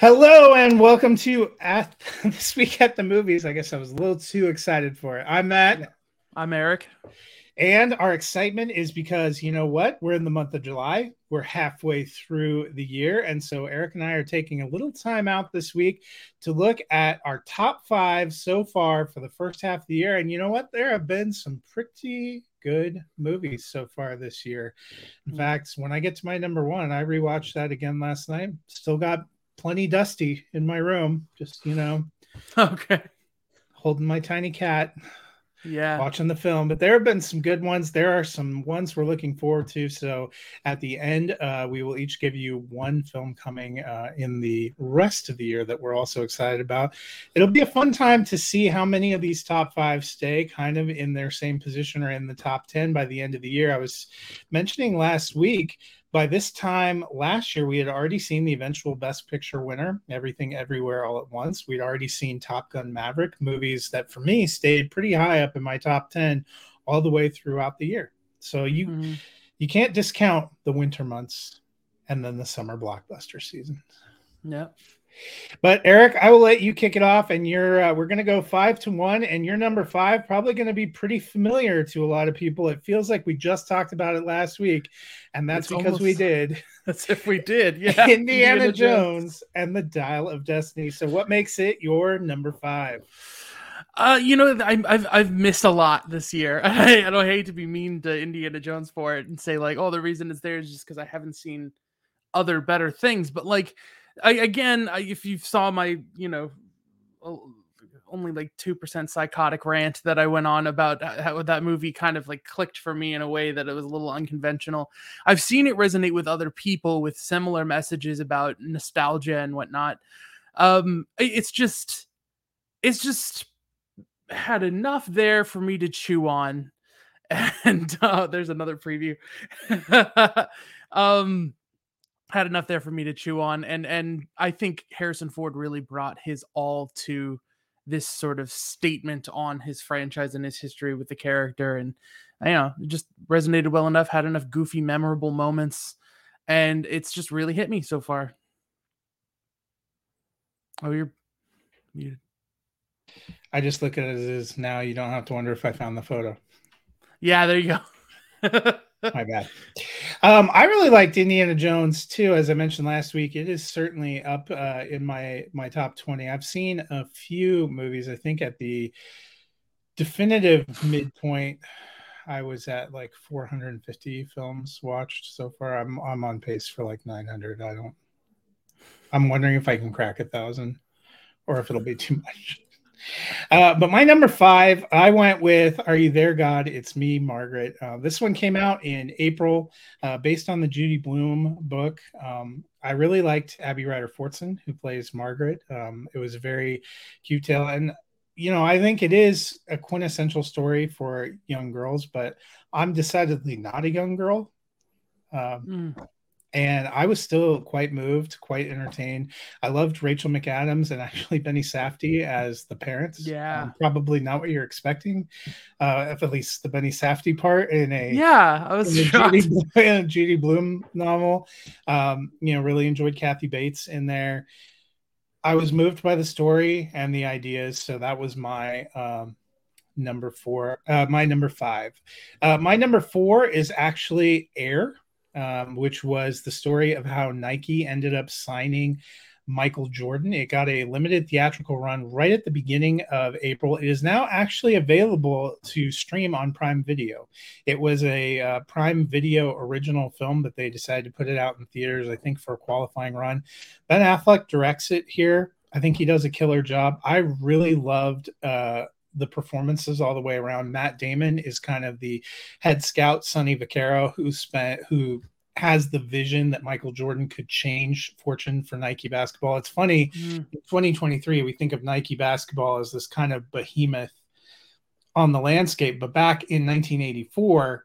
Hello and welcome to at this week at the movies. I guess I was a little too excited for it. I'm Matt. I'm Eric. And our excitement is because you know what? We're in the month of July. We're halfway through the year. And so Eric and I are taking a little time out this week to look at our top five so far for the first half of the year. And you know what? There have been some pretty good movies so far this year. In mm-hmm. fact, when I get to my number one, I rewatched that again last night. Still got plenty dusty in my room. Just you know, okay, holding my tiny cat. Yeah, watching the film. But there have been some good ones. There are some ones we're looking forward to. So at the end, uh, we will each give you one film coming uh, in the rest of the year that we're also excited about. It'll be a fun time to see how many of these top five stay kind of in their same position or in the top ten by the end of the year. I was mentioning last week by this time last year, we had already seen the eventual Best Picture winner, Everything Everywhere All at Once. We'd already seen Top Gun Maverick, movies that for me stayed pretty high up in my top 10 all the way throughout the year. So you mm-hmm. you can't discount the winter months and then the summer blockbuster season. Yeah. But Eric, I will let you kick it off, and you're uh, we're going to go five to one, and your number five probably going to be pretty familiar to a lot of people. It feels like we just talked about it last week, and that's it's because almost, we did. That's if we did, yeah. Indiana, Indiana Jones, Jones and the Dial of Destiny. So, what makes it your number five? Uh, you know, I, I've I've missed a lot this year. I, I don't hate to be mean to Indiana Jones for it and say like, oh, the reason it's there is just because I haven't seen other better things. But like, I, again, I, if you saw my, you know, only like 2% psychotic rant that I went on about how that movie kind of like clicked for me in a way that it was a little unconventional. I've seen it resonate with other people with similar messages about nostalgia and whatnot. Um, it's just, it's just had enough there for me to chew on. And uh, there's another preview. um, had enough there for me to chew on and and I think Harrison Ford really brought his all to this sort of statement on his franchise and his history with the character and you know it just resonated well enough had enough goofy memorable moments and it's just really hit me so far. Oh you're muted. I just look at it as now. You don't have to wonder if I found the photo. Yeah there you go My bad. Um, I really liked Indiana Jones too, as I mentioned last week. It is certainly up uh, in my my top twenty. I've seen a few movies. I think at the definitive midpoint, I was at like 450 films watched so far. I'm I'm on pace for like 900. I don't. I'm wondering if I can crack a thousand, or if it'll be too much. Uh, but my number five, I went with Are You There, God? It's Me, Margaret. Uh, this one came out in April uh, based on the Judy Blume book. Um, I really liked Abby Ryder Fortson, who plays Margaret. Um, it was a very cute tale. And, you know, I think it is a quintessential story for young girls, but I'm decidedly not a young girl. Um, mm and I was still quite moved, quite entertained. I loved Rachel McAdams and actually Benny Safdie as the parents. Yeah, um, probably not what you're expecting, uh, at least the Benny Safdie part in a yeah, I was Judy, in Judy Blume novel. Um, you know, really enjoyed Kathy Bates in there. I was moved by the story and the ideas, so that was my um, number four. Uh, my number five. Uh, my number four is actually Air um, which was the story of how Nike ended up signing Michael Jordan. It got a limited theatrical run right at the beginning of April. It is now actually available to stream on Prime Video. It was a uh, Prime Video original film, but they decided to put it out in theaters, I think, for a qualifying run. Ben Affleck directs it here. I think he does a killer job. I really loved uh, the performances all the way around. Matt Damon is kind of the head scout, Sonny Vaccaro, who spent who has the vision that Michael Jordan could change fortune for Nike basketball. It's funny, mm. in 2023, we think of Nike basketball as this kind of behemoth on the landscape, but back in 1984,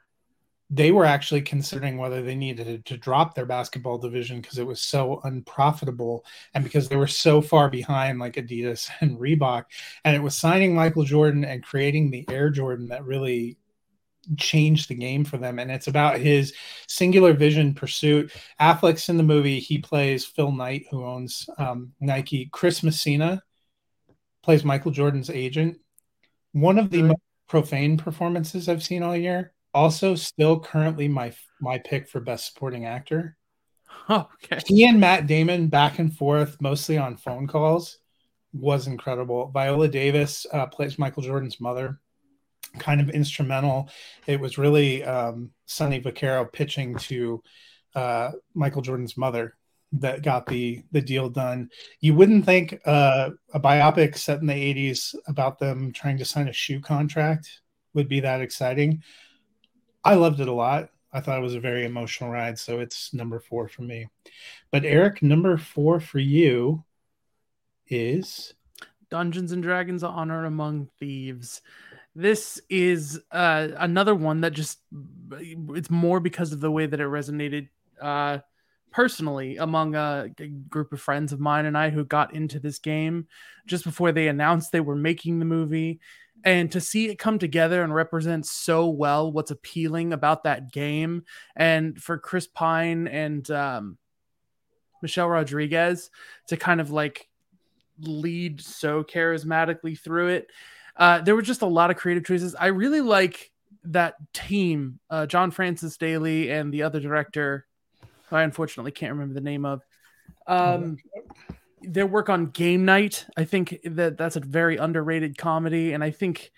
they were actually considering whether they needed to, drop their basketball division because it was so unprofitable and because they were so far behind like Adidas and Reebok. And it was signing Michael Jordan and creating the Air Jordan that really changed the game for them. And it's about his singular vision pursuit. Affleck's in the movie. He plays Phil Knight, who owns um, Nike. Chris Messina plays Michael Jordan's agent. One of the most profane performances I've seen all year. Also, still currently my my pick for best supporting actor. okay. He and Matt Damon back and forth, mostly on phone calls, was incredible. Viola Davis uh, plays Michael Jordan's mother kind of instrumental. It was really um, Sonny Vaccaro pitching to uh, Michael Jordan's mother that got the the deal done. You wouldn't think uh, a biopic set in the '80s about them trying to sign a shoe contract would be that exciting. I loved it a lot. I thought it was a very emotional ride, so it's number four for me. But Eric, number four for you is Dungeons and Dragons: Honor Among Thieves this is uh, another one that just it's more because of the way that it resonated uh, personally among a, a, group of friends of mine and I who got into this game just before they announced they were making the movie. And to see it come together and represent so well what's appealing about that game, and for Chris Pine and um, Michelle Rodriguez to kind of like lead so charismatically through it uh, there were just a lot of creative choices. I really like that team, uh, John Francis Daley and the other director, I unfortunately can't remember the name of. Um, their work on Game Night, I think that that's a very underrated comedy, and I think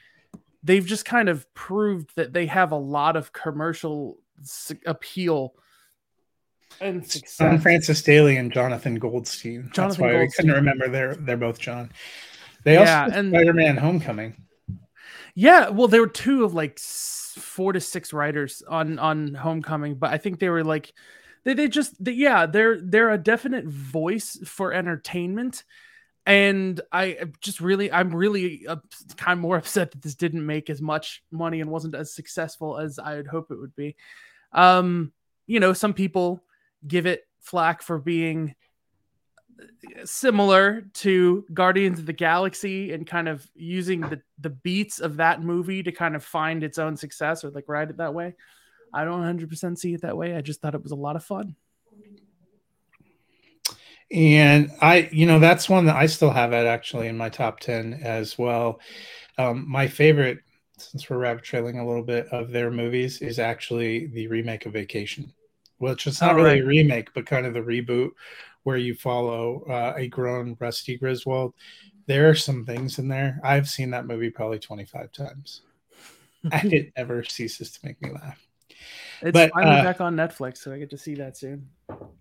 they've just kind of proved that they have a lot of commercial appeal and success. John Francis Daley and Jonathan Goldstein. Jonathan That's why Goldstein. I couldn't remember. They're they're both John. They yeah, also and Spider-Man Homecoming. Yeah, well, there were two of like four to six writers on on Homecoming, but I think they were like they they just they, yeah they're they're a definite voice for entertainment, and I just really I'm really uh, kind of more upset that this didn't make as much money and wasn't as successful as I would hope it would be. Um, you know, some people give it flack for being similar to Guardians of the Galaxy and kind of using the the beats of that movie to kind of find its own success or like ride it that way. I don't 100% see it that way. I just thought it was a lot of fun. And I, you know, that's one that I still have it actually in my top 10 as well. Um, my favorite, since we're rabbit trailing a little bit of their movies, is actually the remake of Vacation, which is not oh, really right. a remake, but kind of the reboot where you follow uh, a grown Rusty Griswold. There are some things in there. I've seen that movie probably 25 times. and it never ceases to make me laugh. It's but, finally uh, back on Netflix, so I get to see that soon.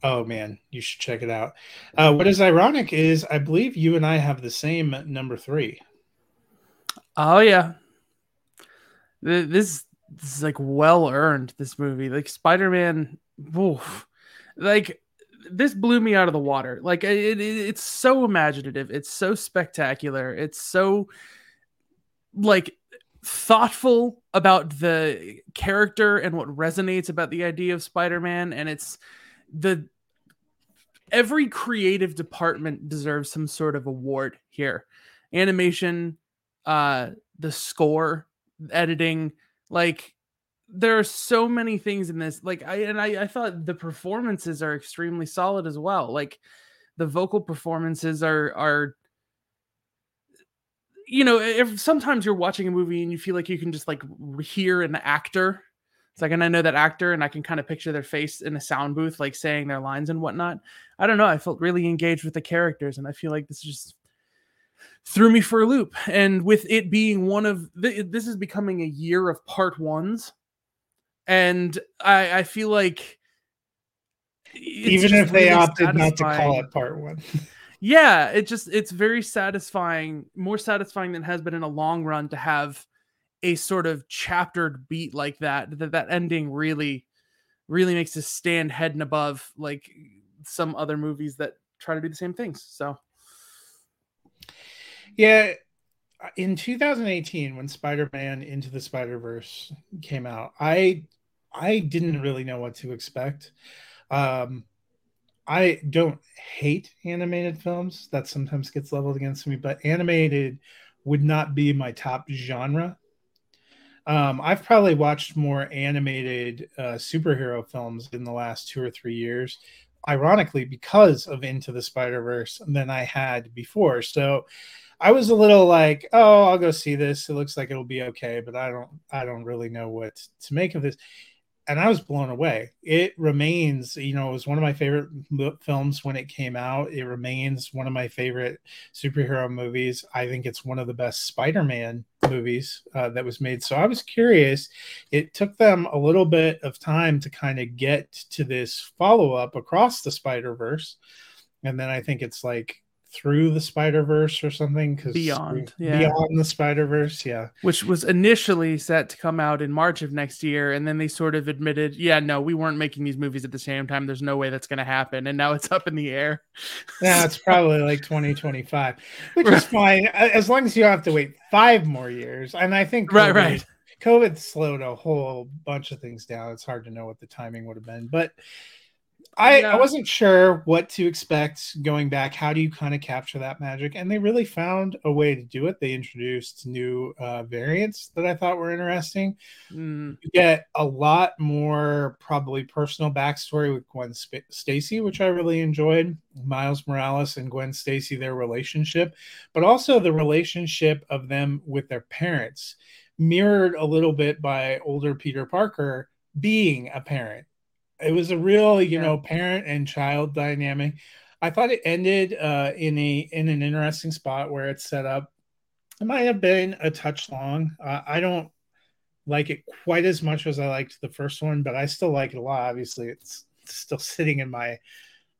Oh man, you should check it out. Uh, what is ironic is I believe you and I have the same number three. Oh yeah, this, this is like well earned. This movie, like Spider Man, like this blew me out of the water. Like it, it, it's so imaginative. It's so spectacular. It's so like thoughtful about the character and what resonates about the idea of Spider-Man and it's the every creative department deserves some sort of award here. Animation, uh the score, editing, like there are so many things in this like i and I, I thought the performances are extremely solid as well like the vocal performances are are you know if sometimes you're watching a movie and you feel like you can just like hear an actor it's like and i know that actor and i can kind of picture their face in a sound booth like saying their lines and whatnot i don't know i felt really engaged with the characters and i feel like this just threw me for a loop and with it being one of the, this is becoming a year of part ones and I, I feel like even if they opted satisfying. not to call it part one. yeah, it just it's very satisfying, more satisfying than has been in a long run to have a sort of chaptered beat like that. That that ending really, really makes us stand head and above like some other movies that try to do the same things. So, yeah, in 2018 when Spider-Man Into the Spider-Verse came out, I I didn't really know what to expect. Um, I don't hate animated films. That sometimes gets leveled against me, but animated would not be my top genre. Um, I've probably watched more animated uh, superhero films in the last two or three years, ironically, because of Into the Spider Verse than I had before. So I was a little like, oh, I'll go see this. It looks like it'll be okay, but I don't, I don't really know what to make of this and I was blown away. It remains, you know, it was one of my favorite films when it came out. It remains one of my favorite superhero movies. I think it's one of the best Spider-Man movies uh, that was made. So I was curious. It took them a little bit of time to kind of get to this follow-up across the Spider-Verse, and then I think it's like through the Spider Verse or something because beyond, yeah. beyond the Spider Verse, yeah, which was initially set to come out in March of next year, and then they sort of admitted, yeah, no, we weren't making these movies at the same time. There's no way that's going to happen, and now it's up in the air. Yeah, it's probably like 2025, which right. is fine as long as you have to wait five more years. And I think COVID, right, right. COVID slowed a whole bunch of things down. It's hard to know what the timing would have been, but I, yeah. I wasn't sure what to expect going back. How do you kind of capture that magic? And they really found a way to do it. They introduced new uh, variants that I thought were interesting. Mm. You get a lot more probably personal backstory with Gwen Sp- Stacy, which I really enjoyed. Miles Morales and Gwen Stacy, their relationship, but also the relationship of them with their parents, mirrored a little bit by older Peter Parker being a parent it was a real, you yeah. know, parent and child dynamic. I thought it ended uh, in a in an interesting spot where it's set up. It might have been a touch long. Uh, I don't like it quite as much as I liked the first one, but I still like it a lot. Obviously, it's still sitting in my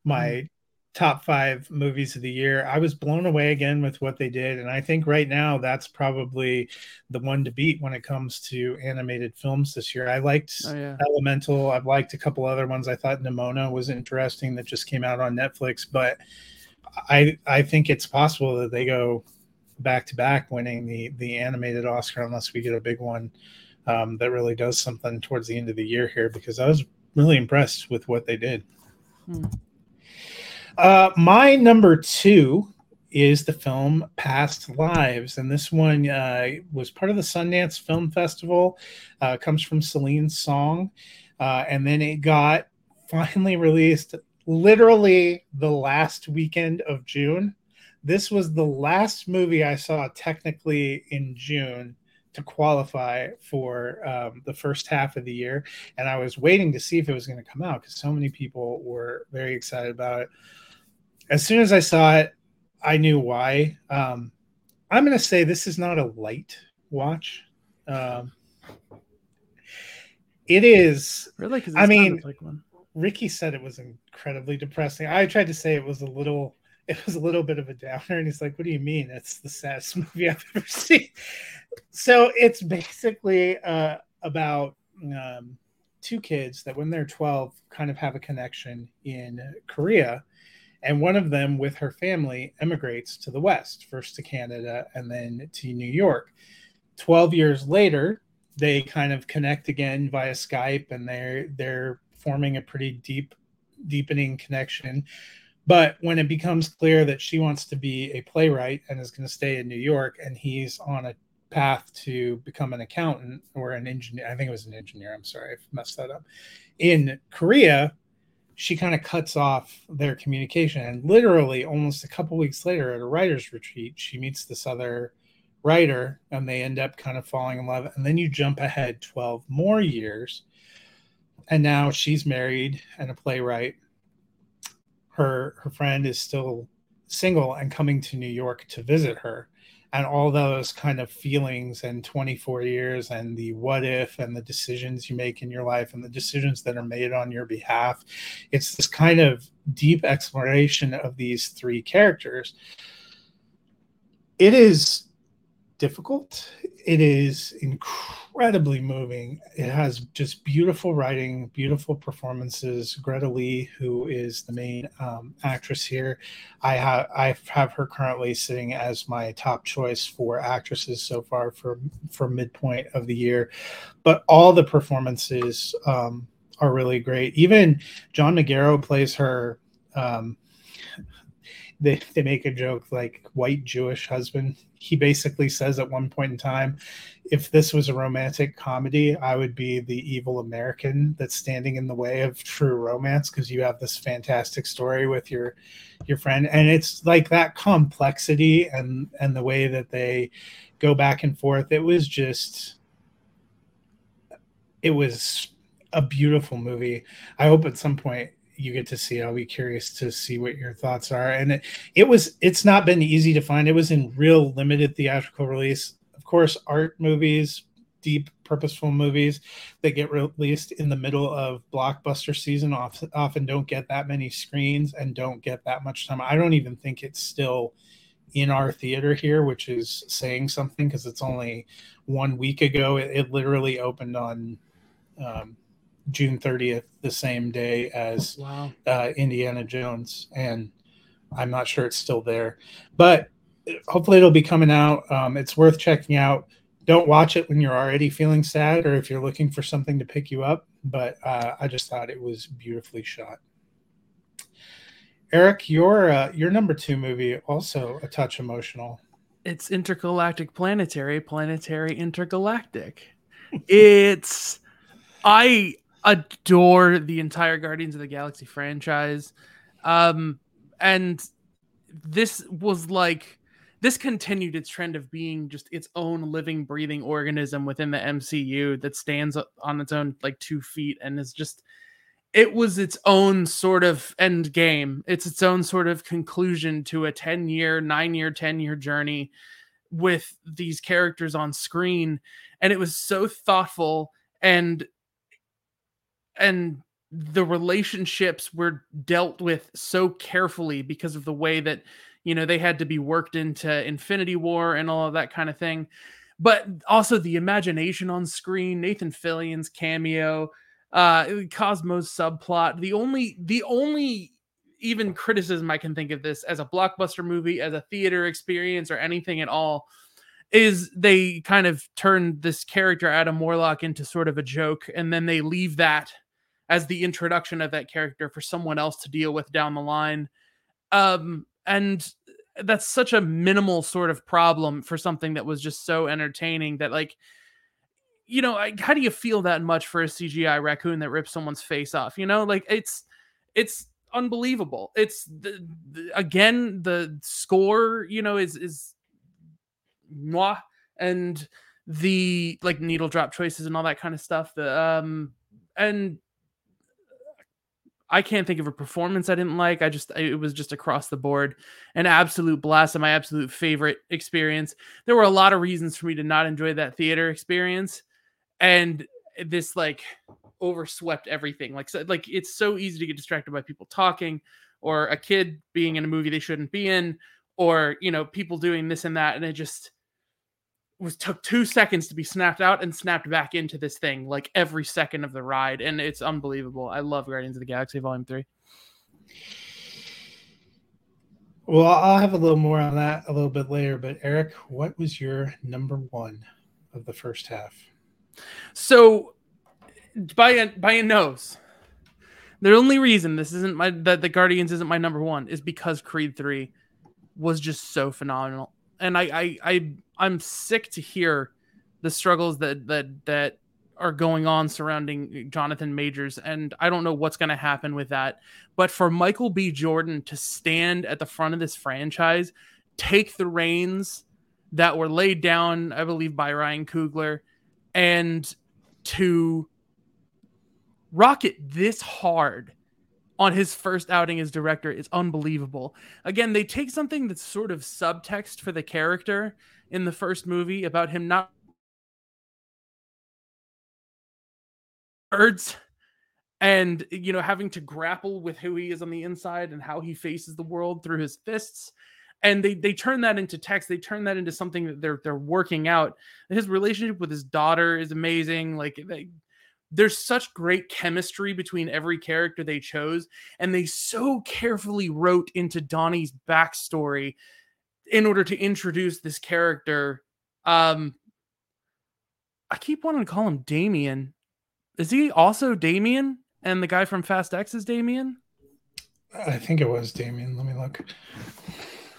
my mm top five movies of the year. I was blown away again with what they did. And I think right now that's probably the one to beat when it comes to animated films this year. I liked oh, yeah. Elemental. I've liked a couple other ones. I thought Nimona was interesting that just came out on Netflix. But I I think it's possible that they go back to back winning the the animated Oscar unless we get a big one um, that really does something towards the end of the year here because I was really impressed with what they did. Hmm. Uh, my number two is the film Past Lives, and this one uh, was part of the Sundance Film Festival. Uh, comes from Celine Song, uh, and then it got finally released literally the last weekend of June. This was the last movie I saw technically in June to qualify for um, the first half of the year, and I was waiting to see if it was going to come out because so many people were very excited about it as soon as I saw it, I knew why. Um, I'm going to say this is not a light watch. Um, it is really because I mean, like one. Ricky said it was incredibly depressing. I tried to say it was a little, it was a little bit of a downer, and he's like, "What do you mean? It's the saddest movie I've ever seen." So it's basically uh, about um, two kids that, when they're 12, kind of have a connection in Korea and one of them with her family emigrates to the west first to canada and then to new york. 12 years later they kind of connect again via skype and they're they're forming a pretty deep deepening connection. But when it becomes clear that she wants to be a playwright and is going to stay in new york and he's on a path to become an accountant or an engineer i think it was an engineer i'm sorry i messed that up in korea she kind of cuts off their communication and literally almost a couple weeks later at a writer's retreat she meets this other writer and they end up kind of falling in love and then you jump ahead 12 more years and now she's married and a playwright. Her her friend is still single and coming to new york to visit her and all those kind of feelings and 24 years and the what if and the decisions you make in your life and the decisions that are made on your behalf. It's this kind of deep exploration of these three characters. It is difficult it is incredibly moving. It has just beautiful writing, beautiful performances. Greta Lee, who is the main um, actress here, I have I have her currently sitting as my top choice for actresses so far for for midpoint of the year. But all the performances um, are really great. Even John Magaro plays her. Um, they, they make a joke like white Jewish husband. He basically says at one point in time, if this was a romantic comedy, I would be the evil American that's standing in the way of true romance because you have this fantastic story with your your friend. And it's like that complexity and and the way that they go back and forth. It was just it was a beautiful movie. I hope at some point you get to see. I'll be curious to see what your thoughts are. And it, it was it's not been easy to find. It was in real limited theatrical release. Of course, art movies, deep purposeful movies that get released in the middle of blockbuster season often, often don't get that many screens and don't get that much time. I don't even think it's still in our theater here, which is saying something because it's only one week ago. It, it literally opened on um, June 30th, the same day as wow. uh, Indiana Jones, and I'm not sure it's still there, but hopefully it'll be coming out. Um, it's worth checking out. Don't watch it when you're already feeling sad or if you're looking for something to pick you up. But uh, I just thought it was beautifully shot. Eric, your uh, your number two movie also a touch emotional. It's intergalactic planetary, planetary intergalactic. it's I adore the entire Guardians of the Galaxy franchise. Um, and this was like this continued its trend of being just its own living, breathing organism within the MCU that stands on its own like two feet and is just it was its own sort of end game. It's its own sort of conclusion to a 10 year, nine year, 10 year journey with these characters on screen. And it was so thoughtful and and the relationships were dealt with so carefully because of the way that you know they had to be worked into infinity war and all of that kind of thing. But also the imagination on screen nathan fillion's cameo uh cosmo's subplot the only the only even criticism i can think of this as a blockbuster movie as a theater experience or anything at all is they kind of turned this character adam warlock into sort of a joke and then they leave that as the introduction of that character for someone else to deal with down the line. Um, and that's such a minimal sort of problem for something that was just so entertaining that like you know I, how do you feel that much for a cgi raccoon that rips someone's face off you know like it's it's unbelievable it's the, the, again the score you know is is moi and the like needle drop choices and all that kind of stuff the um and I can't think of a performance I didn't like. I just it was just across the board an absolute blast and my absolute favorite experience. There were a lot of reasons for me to not enjoy that theater experience, and this like overswept everything. Like so, like it's so easy to get distracted by people talking, or a kid being in a movie they shouldn't be in, or you know people doing this and that, and it just was took two seconds to be snapped out and snapped back into this thing like every second of the ride and it's unbelievable. I love guardians of the galaxy volume 3 well i'll have a little more on that a little bit later but eric what was your number one of the first half? So by a by a nose the only reason this isn't my that the guardians isn't my number one is because creed 3 was just so phenomenal. And I, I I I'm sick to hear the struggles that that that are going on surrounding Jonathan Majors, and I don't know what's going to happen with that. But for Michael B. Jordan to stand at the front of this franchise, take the reins that were laid down, I believe, by Ryan Coogler, and to rocket this hard on his first outing as director is unbelievable. Again, they take something that's sort of subtext for the character in the first movie about him not birds and you know having to grapple with who he is on the inside and how he faces the world through his fists. And they they turn that into text. They turn that into something that they're they're working out. His relationship with his daughter is amazing. Like they, there's such great chemistry between every character they chose and they so carefully wrote into donnie's backstory in order to introduce this character um i keep wanting to call him damian is he also damian and the guy from fast x is damian I think it was Damian. Let me look.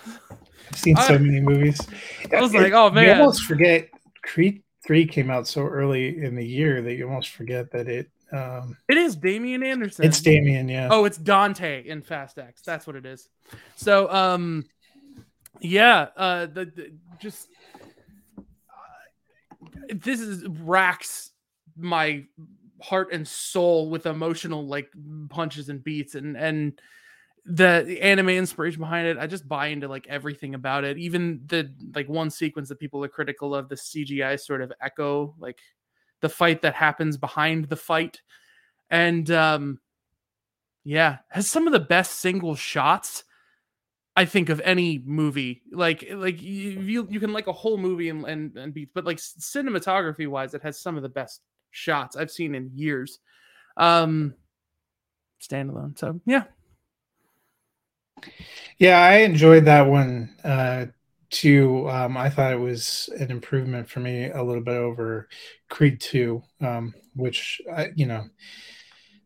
I've seen so I, many movies. I was it, like, oh man, you almost forget Creed Three came out so early in the year that you almost forget that it. Um, it is Damian Anderson. It's Damian, yeah. Oh, it's Dante in Fast X. That's what it is. So, um, yeah, uh, the, the just uh, this is racks my heart and soul with emotional like punches and beats and and the anime inspiration behind it i just buy into like everything about it. Even the like one sequence that people are critical of the cgi sort of echo like the fight that happens behind the fight. And um yeah has some of the best single shots i think of any movie. Like like you you, can like a whole movie and, and and beats but like cinematography wise it has some of the best shots i've seen in years. Um standalone. So yeah yeah, I enjoyed that one uh, too. Um, I thought it was an improvement for me a little bit over Creed 2, um, which, I, you know,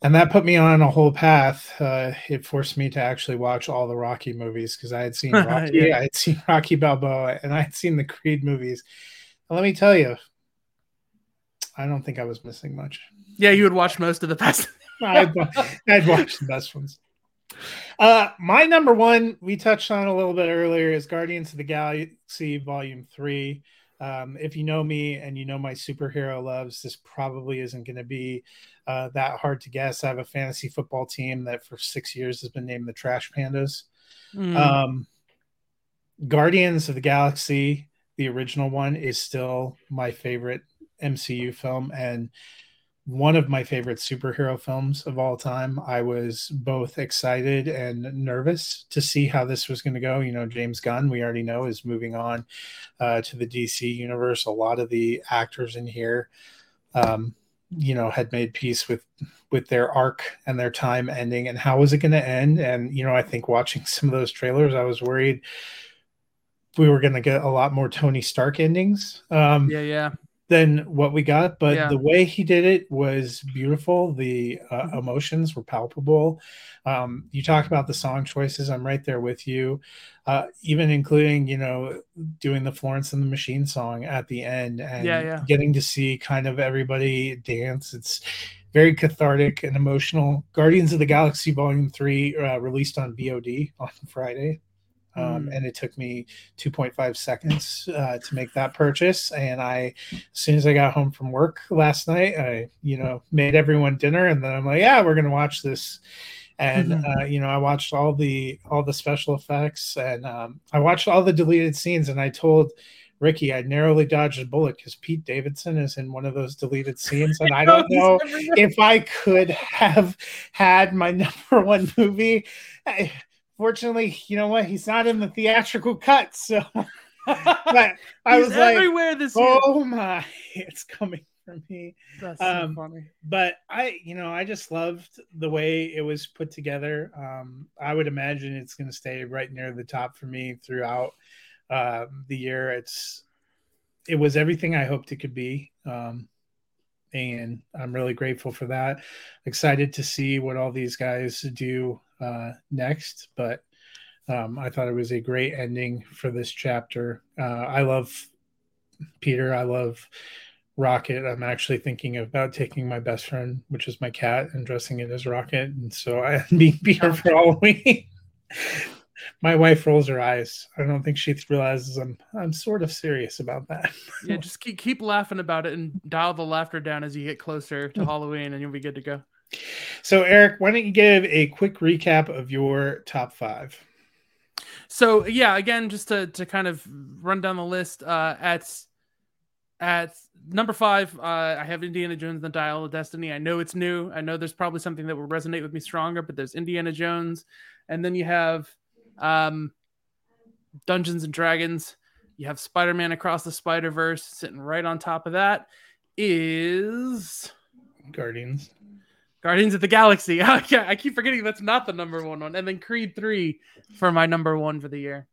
and that put me on a whole path. Uh, it forced me to actually watch all the Rocky movies because I had seen Rocky, yeah. I had seen Rocky Balboa, and I had seen the Creed movies. And let me tell you, I don't think I was missing much. Yeah, you would watch most of the best. I'd, I'd watch the best ones. Uh, my number one, we touched on a little bit earlier, is Guardians of the Galaxy Volume Three. Um, if you know me and you know my superhero loves, this probably isn't going to be uh, that hard to guess. I have a fantasy football team that for six years has been named the Trash Pandas. Mm. Um, Guardians of the Galaxy, the original one, is still my favorite MCU film, and one of my favorite superhero films of all time. I was both excited and nervous to see how this was going to go. You know, James Gunn, we already know, is moving on uh, to the DC universe. A lot of the actors in here, um, you know, had made peace with with their arc and their time ending. And how was it going to end? And you know, I think watching some of those trailers, I was worried we were going to get a lot more Tony Stark endings. Um, yeah, yeah than what we got but yeah. the way he did it was beautiful. The uh, mm-hmm. emotions were palpable. Um, you talk about the song choices. I'm right there with you. Uh, even including you know doing the florence and the machine song at the end and yeah, yeah. getting to see kind of everybody dance. It's very cathartic and emotional. Guardians of the galaxy volume 3 uh, released on vod on friday um, mm. and it took me 2.5 seconds uh, to make that purchase and i as soon as i got home from work last night i you know made everyone dinner and then i'm like yeah we're gonna watch this and mm-hmm. uh, you know i watched all the all the special effects and um, i watched all the deleted scenes and i told Ricky, I narrowly dodged a bullet because Pete Davidson is in one of those deleted scenes, and I don't know if I could have had my number one movie. I, fortunately, you know what? He's not in the theatrical cut, so. but I was everywhere like, this "Oh my, it's coming for me." That's so um, funny. But I, you know, I just loved the way it was put together. Um, I would imagine it's going to stay right near the top for me throughout uh, the year. It's it was everything I hoped it could be. Um, and I'm really grateful for that. Excited to see what all these guys do uh, next, but um, I thought it was a great ending for this chapter. Uh, I love Peter. I love Rocket. I'm actually thinking about taking my best friend, which is my cat, and dressing it as Rocket, and so I be Peter for Halloween. my wife rolls her eyes. I don't think she realizes I'm I'm sort of serious about that. yeah, just keep keep laughing about it and dial the laughter down as you get closer to Halloween, and you'll be good to go. So, Eric, why don't you give a quick recap of your top five? So, yeah, again, just to to kind of run down the list, uh, at at number five, uh, I have Indiana Jones and the Dial of Destiny. I know it's new. I know there's probably something that will resonate with me stronger, but there's Indiana Jones, and then you have um, Dungeons and Dragons. You have Spider Man Across the Spider Verse sitting right on top of that. Is Guardians. Guardians of the Galaxy. I keep forgetting that's not the number one one. And then Creed 3 for my number one for the year.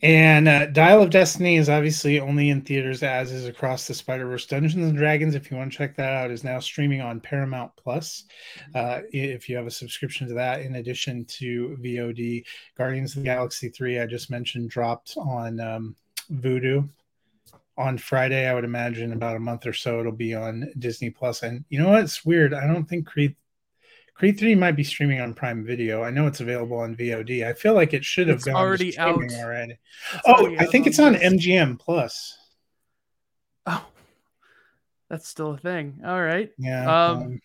And uh, Dial of Destiny is obviously only in theaters, as is Across the Spider Verse. Dungeons and Dragons, if you want to check that out, is now streaming on Paramount Plus. Uh, if you have a subscription to that, in addition to VOD, Guardians of the Galaxy Three, I just mentioned, dropped on um, Vudu on Friday. I would imagine about a month or so it'll be on Disney Plus. And you know what? It's weird. I don't think Creed Creed 3 might be streaming on Prime Video. I know it's available on VOD. I feel like it should have It's gone already out. already. It's Oh, already I think it's on. MGM Plus. Oh, that's still a thing. All right. Yeah. Um, Um,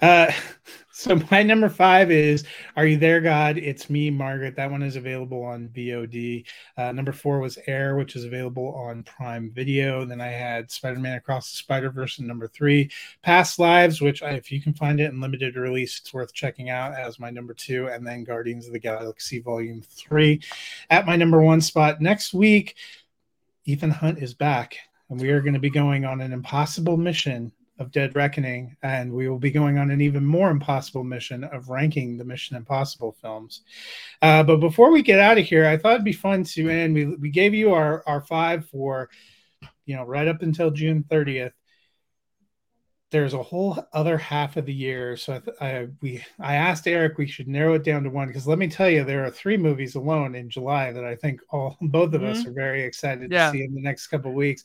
uh, so my number five is "Are You There, God?" It's me, Margaret. That one is available on VOD. Uh, number four was Air, which is available on Prime Video. Then I had Spider-Man Across the Spider-Verse, and number three, Past Lives, which I, if you can find it in limited release, it's worth checking out as my number two. And then Guardians of the Galaxy Volume Three at my number one spot. Next week, Ethan Hunt is back, and we are going to be going on an impossible mission of Dead Reckoning, and we will be going on an even more impossible mission of ranking the Mission Impossible films. Uh, but before we get out of here, I thought it'd be fun to end. We we gave you our our five for, you know, right up until June thirtieth. There's a whole other half of the year, so I, I we I asked Eric we should narrow it down to one because let me tell you, there are three movies alone in July that I think all both of us are very excited Yeah. to see in the next couple of weeks.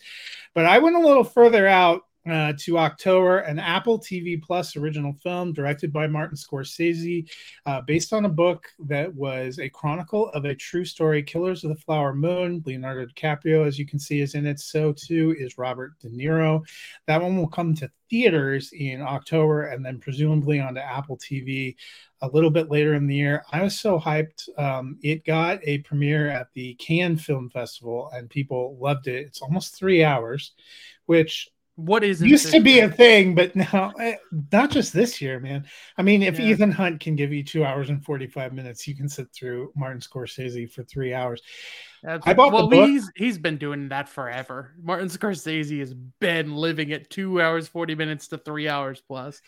But I went a little further out uh, to October, an Apple TV Plus original film directed by Martin Scorsese, uh, based on a book that was a chronicle of a true story, Killers of the Flower Moon. Leonardo DiCaprio, as you can see, is in it. So too is Robert De Niro. That one will come to theaters in October and then presumably onto Apple TV a little bit later in the year. I was so hyped. Um, it got a premiere at the Cannes Film Festival and people loved it. It's almost three hours, which What is used to be a thing, but now eh, not just this year, man. I mean, if Yeah. Ethan Hunt can give you two hours and 45 minutes, you can sit through Martin Scorsese for three hours. I bought the book. he's he's been doing that forever. Martin Scorsese has been living at two hours forty minutes to three hours plus.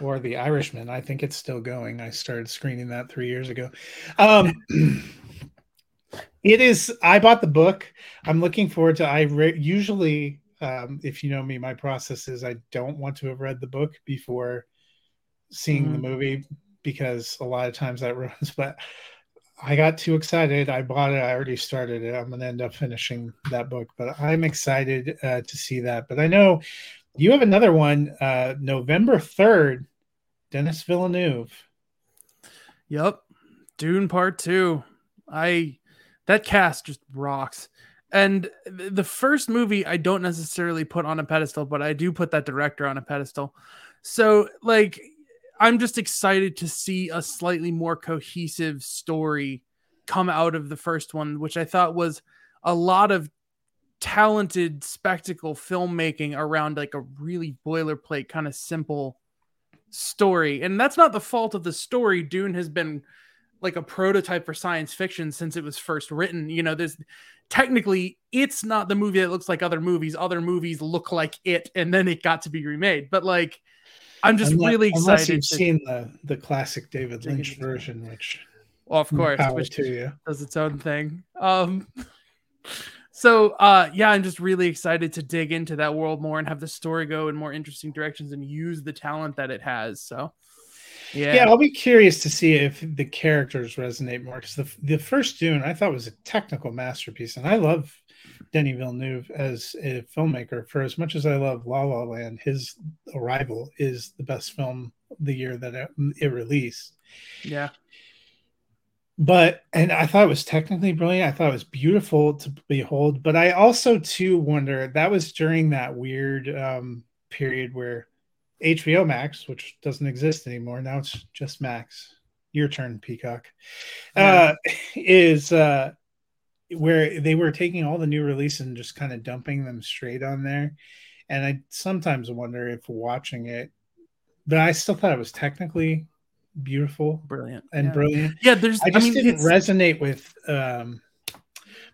or The Irishman. I think it's still going. I started screening that three years ago. Um, it is. I bought the book. I'm looking forward to. I re- usually, um, if you know me, my process is I don't want to have read the book before seeing the Mhm. movie because a lot of times that ruins. But I got too excited. I bought it. I already started it. I'm going to end up finishing that book, but I'm excited uh, to see that. But I know you have another one, uh, November 3rd, Denis Villeneuve. Yep. Dune Part 2. I that cast just rocks. And the first movie I don't necessarily put on a pedestal, but I do put that director on a pedestal. So like I'm just excited to see a slightly more cohesive story come out of the first one, which I thought was a lot of talented spectacle filmmaking around like a really boilerplate kind of simple story. And that's not the fault of the story. Dune has been like a prototype for science fiction since it was first written. You know, there's technically it's not the movie that looks like other movies. Other movies look like it, and then it got to be remade. But like, I'm just Unless- really Unless excited. you've to- seen the, the classic David Lynch version, which well, of course, which to you. does its own thing. Um, so uh, yeah, I'm just really excited to dig into that world more and have the story go in more interesting directions and use the talent that it has. So yeah, Yeah. I'll be curious to see if the characters resonate more because the the first Dune I thought was a technical masterpiece, and I love Denny Villeneuve as a filmmaker. For as much as I love La La Land, his Arrival is the best film the year that it, it released. yeah, But and I thought it was technically brilliant. I thought it was beautiful to behold. But I also too wonder that was during that weird um, period where HBO Max, which doesn't exist anymore, now it's just Max. Your turn, Peacock. Uh, is uh, where they were taking all the new releases and just kind of dumping them straight on there. And I sometimes wonder if watching it, but I still thought it was technically beautiful brilliant and yeah. brilliant. Yeah, there's. I just mean, didn't resonate with um,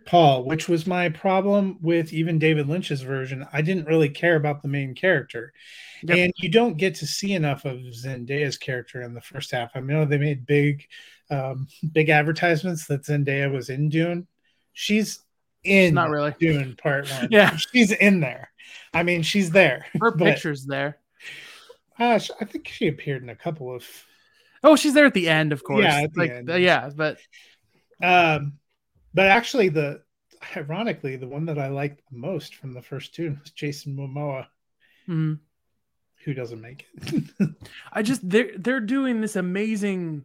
Paul, which was my problem with even David Lynch's version. I didn't really care about the main character, Yep. and you don't get to see enough of Zendaya's character in the first half. I know they made big, um, big advertisements that Zendaya was in Dune, she's in Not really. Dune Part One. Yeah. she's in there. I mean, she's there. Her but, picture's there. uh, sh- I think she appeared in a couple of. Oh, she's there at the end, of course. Yeah, like end. uh, yeah, but Um, but actually, the ironically, the one that I liked the most from the first Dune was Jason Momoa, mhm. who doesn't make it. I just they're they're doing this amazing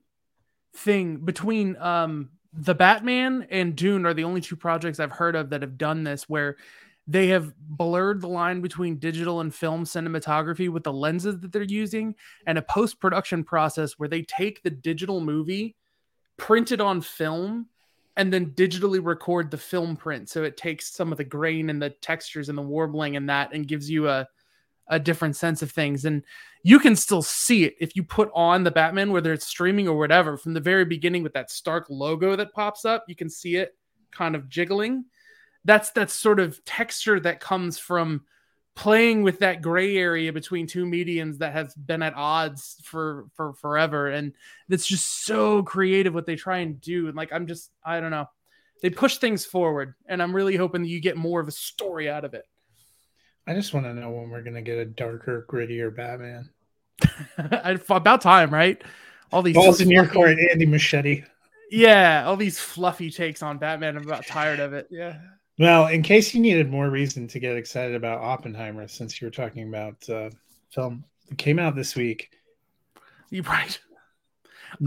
thing between um the Batman and Dune are the only two projects I've heard of that have done this where they have blurred the line between digital and film cinematography with the lenses that they're using and a post-production process where they take the digital movie print it on film and then digitally record the film print. So it takes some of the grain and the textures and the warbling and that and gives you a a different sense of things. And you can still see it if you put on the Batman, whether it's streaming or whatever, from the very beginning with that Stark logo that pops up, you can see it kind of jiggling. That's that sort of texture that comes from playing with that gray area between two mediums that have been at odds for for forever. And it's just so creative what they try and do. And like I'm just I don't know. They push things forward, and I'm really hoping that you get more of a story out of it. I just want to know when we're gonna get a darker, grittier Batman. About time, right? All these Balls in your court, Andy Machete. Yeah, all these fluffy takes on Batman. I'm about tired of it. Yeah. Well, in case you needed more reason to get excited about Oppenheimer, since you were talking about uh, film, it came out this week. You're right.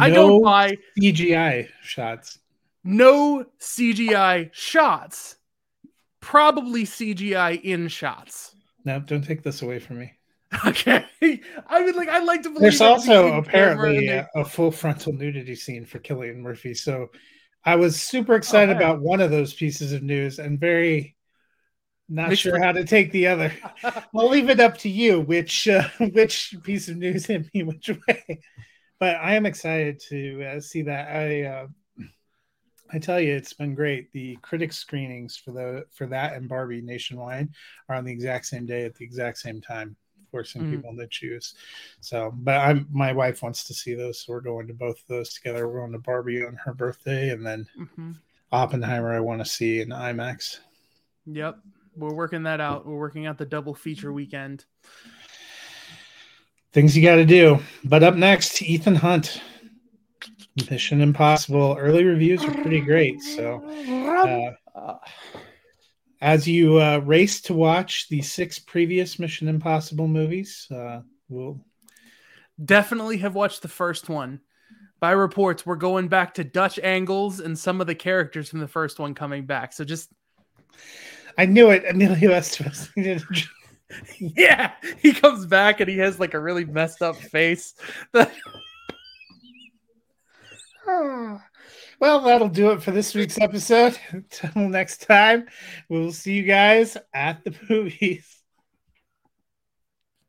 I don't No buy CGI shots. no CGI shots. Probably CGI in shots. No, don't take this away from me. Okay. I would like I'd like to believe There's also apparently a full frontal nudity scene for Cillian Murphy. So I was super excited Oh, about one of those pieces of news and very not Mixed sure how to take the other. I'll leave it up to you which uh, which piece of news hit me which way. But I am excited to uh, see that. I uh, I tell you, it's been great. The critic screenings for the for that and Barbie nationwide are on the exact same day at the exact same time, forcing Mhm. people to choose. So, but I'm my wife wants to see those, so we're going to both of those together. We're going to Barbie on her birthday, and then Mhm. Oppenheimer. I want to see in IMAX. Yep. We're working that out. We're working out the double feature weekend. Things you got to do. But up next, Ethan Hunt. Mission Impossible. Early reviews are pretty great. So, Uh, as you uh, race to watch the six previous Mission Impossible movies, uh, we'll definitely have watched the first one. By reports, we're going back to Dutch angles and some of the characters from the first one coming back. So just I knew it. Emilio Estevez. yeah, he comes back and he has like a really messed up face. well, that'll do it for this week's episode. Until next time, we'll see you guys at the movies.